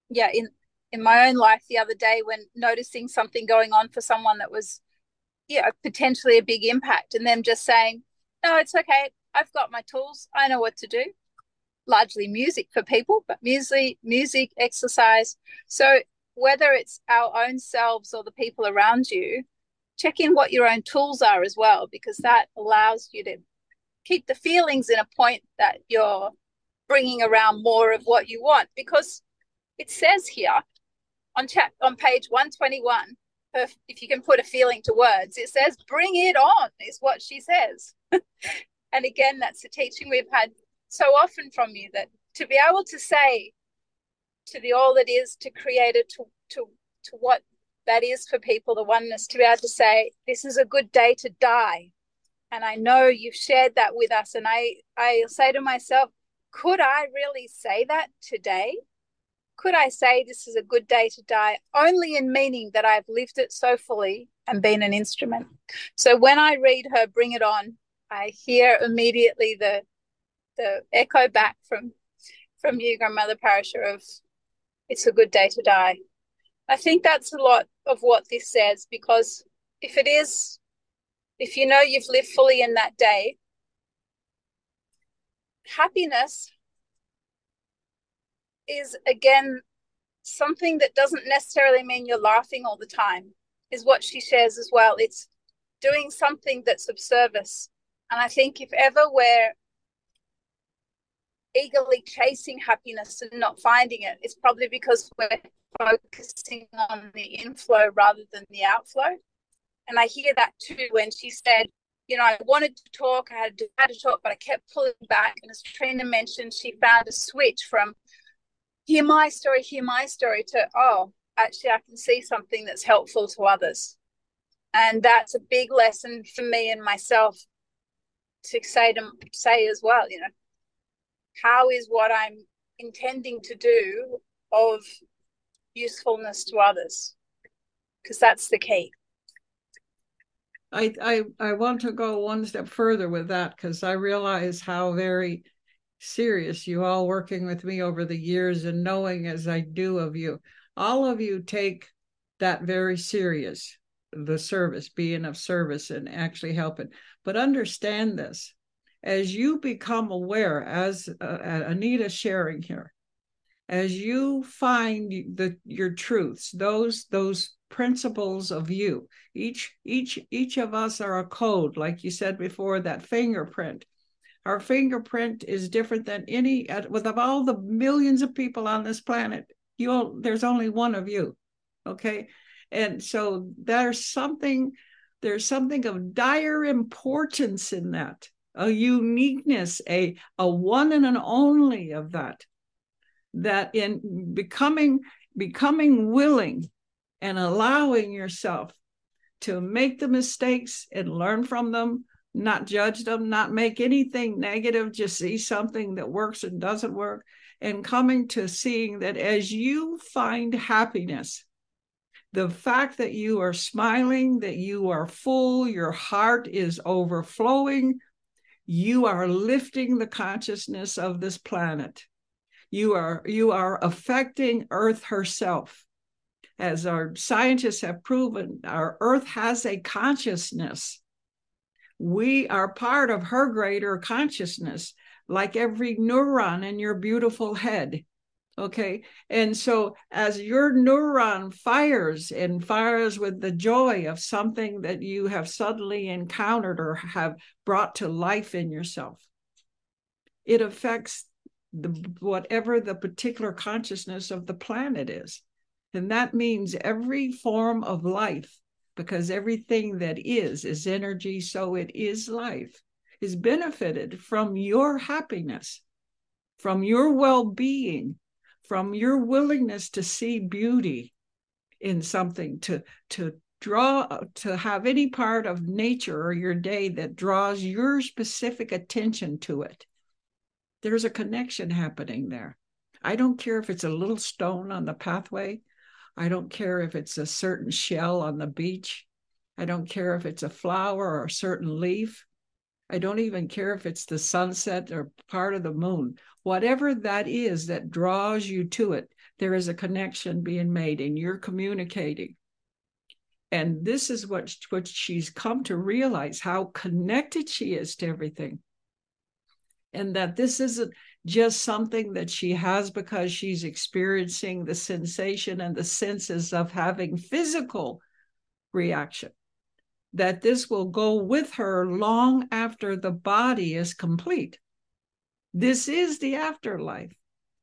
yeah, in in my own life the other day when noticing something going on for someone that was yeah potentially a big impact and them just saying no it's okay i've got my tools i know what to do largely music for people but music music exercise. So whether it's our own selves or the people around you check in what your own tools are as well because that allows you to keep the feelings in a point that you're bringing around more of what you want because it says here on chat on page 121 if you can put a feeling to words it says bring it on is what she says. And again that's the teaching we've had so often from you that to be able to say to the all that is to create it to to to what that is for people the oneness to be able to say this is a good day to die and i know you've shared that with us and i i say to myself could i really say that today could I say this is a good day to die only in meaning that I've lived it so fully and been an instrument? So when I read her Bring It On, I hear immediately the the echo back from from you, Grandmother Pa'Ris'Ha, of it's a good day to die. I think that's a lot of what this says because if it is, if you know you've lived fully in that day, happiness is again something that doesn't necessarily mean you're laughing all the time is what she shares as well it's doing something that's of service and i think if ever we're eagerly chasing happiness and not finding it it's probably because we're focusing on the inflow rather than the outflow and i hear that too when she said you know, I wanted to talk, I had to, talk, but I kept pulling back. And as Tryna mentioned, she found a switch from hear my story, hear my story to, oh, actually, I can see something that's helpful to others. And that's a big lesson for me and myself to say to say as well, you know, how is what I'm intending to do of usefulness to others? Because that's the key. I, I I want to go one step further with that because I realize how very serious, you all working with me over the years and knowing as I do of you. All of you take that very serious, the service, being of service and actually helping. But understand this as you become aware, as uh, Anita sharing here, as you find the your truths, those those principles of you, each each each of us are a code, like you said before, that fingerprint. Our fingerprint is different than any with of all the millions of people on this planet you all, there's only one of you okay? And so there's something there's something of dire importance in that a uniqueness a a one and an only of that that in becoming becoming willing and allowing yourself to make the mistakes and learn from them not judge them, not make anything negative, just see something that works and doesn't work, and coming to seeing that as you find happiness, the fact that you are smiling, that you are full, your heart is overflowing, you are lifting the consciousness of this planet. You are you are affecting Earth herself. As our scientists have proven, our Earth has a consciousness we are part of her greater consciousness, like every neuron in your beautiful head. Okay. And so as your neuron fires and fires with the joy of something that you have suddenly encountered or have brought to life in yourself, it affects the whatever the particular consciousness of the planet is. And that means every form of life, because everything that is is energy, so it is life, is benefited from your happiness, from your well being, from your willingness to see beauty in something, to, to draw, to have any part of nature or your day that draws your specific attention to it. There's a connection happening there. I don't care if it's a little stone on the pathway. I don't care if it's a certain shell on the beach. I don't care if it's a flower or a certain leaf. I don't even care if it's the sunset or part of the moon. Whatever that is that draws you to it, there is a connection being made and you're communicating. And this is what, what she's come to realize how connected she is to everything. And that this isn't just something that she has because she's experiencing the sensation and the senses of having physical reaction that this will go with her long after the body is complete. This is the afterlife.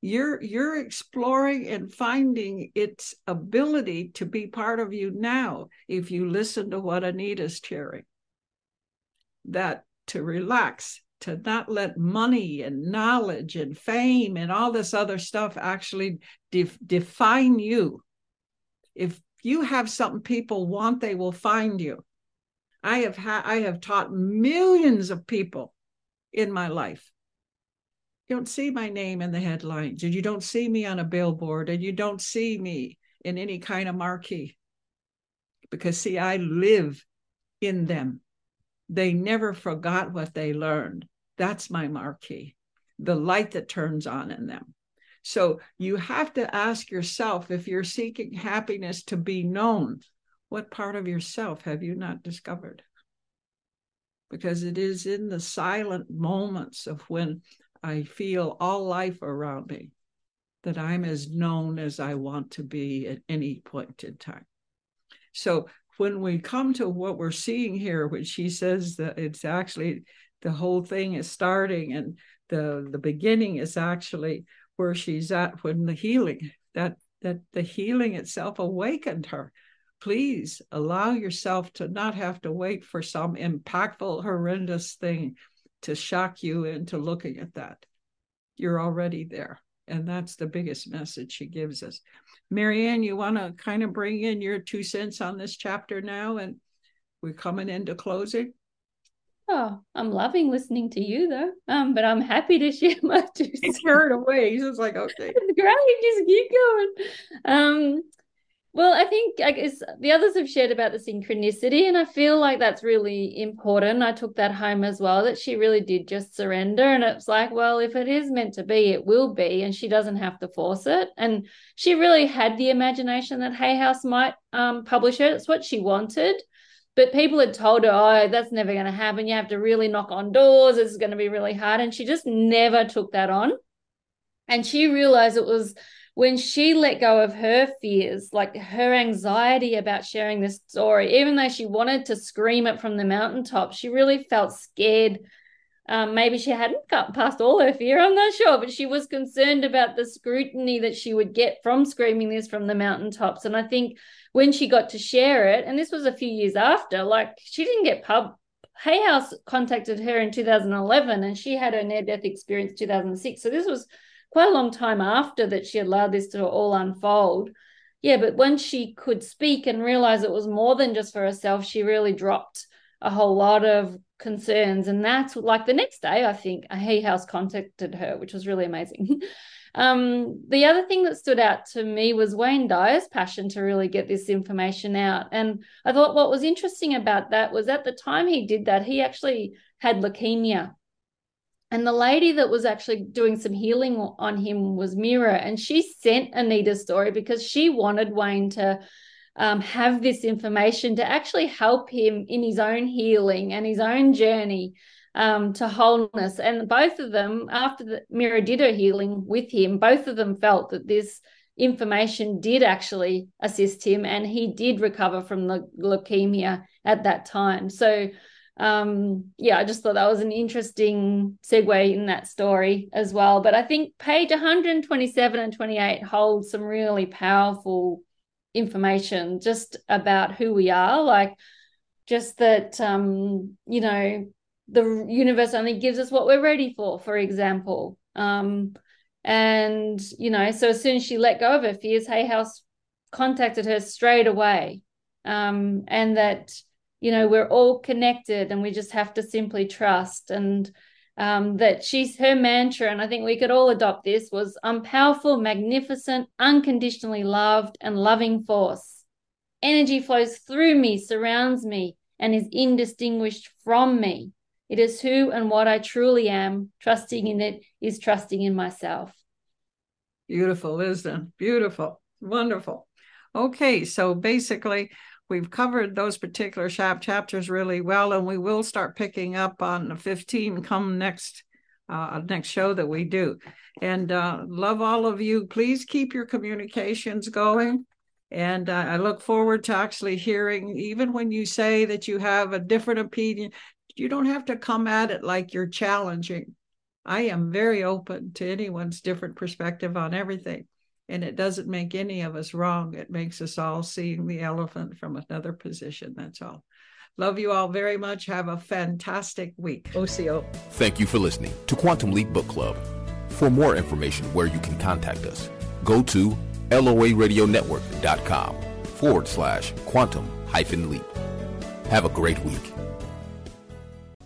You're you're exploring and finding its ability to be part of you now if you listen to what Anita's sharing. That to relax, to not let money and knowledge and fame and all this other stuff actually de- define you. If you have something people want, they will find you. I have I have taught millions of people in my life. You don't see my name in the headlines, and you don't see me on a billboard, and you don't see me in any kind of marquee. Because see, I live in them. They never forgot what they learned. That's my marquee, the light that turns on in them. So you have to ask yourself if you're seeking happiness to be known, what part of yourself have you not discovered? Because it is in the silent moments of when I feel all life around me that I'm as known as I want to be at any point in time. So when we come to what we're seeing here, when she says that it's actually the whole thing is starting and the the beginning is actually where she's at when the healing that that the healing itself awakened her please allow yourself to not have to wait for some impactful, horrendous thing to shock you into looking at that. You're already there. And that's the biggest message she gives us. Marianne, you want to kind of bring in your two cents on this chapter now? And we're coming into closing. Oh, I'm loving listening to you though. Um, but I'm happy to share my two cents. He's carried away. He's just like, okay. Great, just keep going. Um, well, I think I guess the others have shared about the synchronicity, and I feel like that's really important. I took that home as well, that she really did just surrender. And it's like, well, if it is meant to be, it will be, and she doesn't have to force it. And she really had the imagination that Hay House might um, publish it. It's what she wanted. But people had told her, oh, that's never going to happen. You have to really knock on doors. Is going to be really hard. And she just never took that on. And she realized it was when she let go of her fears, like her anxiety about sharing this story, even though she wanted to scream it from the mountaintop, she really felt scared. Um, maybe she hadn't got past all her fear, I'm not sure, but she was concerned about the scrutiny that she would get from screaming this from the mountaintops. And I think when she got to share it, and this was a few years after, like she didn't get pub. Hay House contacted her in 2011 and she had her near death experience 2006. So this was quite a long time after that she allowed this to all unfold. Yeah, but when she could speak and realize it was more than just for herself, she really dropped a whole lot of concerns. And that's like the next day, I think, a Hay House contacted her, which was really amazing. um, the other thing that stood out to me was Wayne Dyer's passion to really get this information out. And I thought what was interesting about that was at the time he did that, he actually had leukemia and the lady that was actually doing some healing on him was Mira. And she sent Anita's story because she wanted Wayne to um, have this information to actually help him in his own healing and his own journey um, to wholeness. And both of them, after the, Mira did her healing with him, both of them felt that this information did actually assist him and he did recover from the leukemia at that time. So um, yeah, I just thought that was an interesting segue in that story as well. But I think page 127 and 28 hold some really powerful information just about who we are. Like, just that, um, you know, the universe only gives us what we're ready for, for example. Um, and, you know, so as soon as she let go of her fears, Hay House contacted her straight away. Um, and that, you know we're all connected and we just have to simply trust. And um, that she's her mantra and i think we could all adopt this was i'm powerful magnificent unconditionally loved and loving force. Energy flows through me surrounds me and is indistinguished from me. It is who and what i truly am. Trusting in it is trusting in myself. Beautiful it beautiful. Wonderful. Okay so basically we've covered those particular chap chapters really well, and we will start picking up on the 15 come next uh, next show that we do. And uh, love all of you. Please keep your communications going. And uh, I look forward to actually hearing, even when you say that you have a different opinion, you don't have to come at it like you're challenging. I am very open to anyone's different perspective on everything and it doesn't make any of us wrong. It makes us all seeing the elephant from another position. That's all. Love you all very much. Have a fantastic week. OCO. Thank you for listening to Quantum Leap Book Club. For more information where you can contact us, go to loaradionetwork.com forward slash quantum hyphen leap. Have a great week.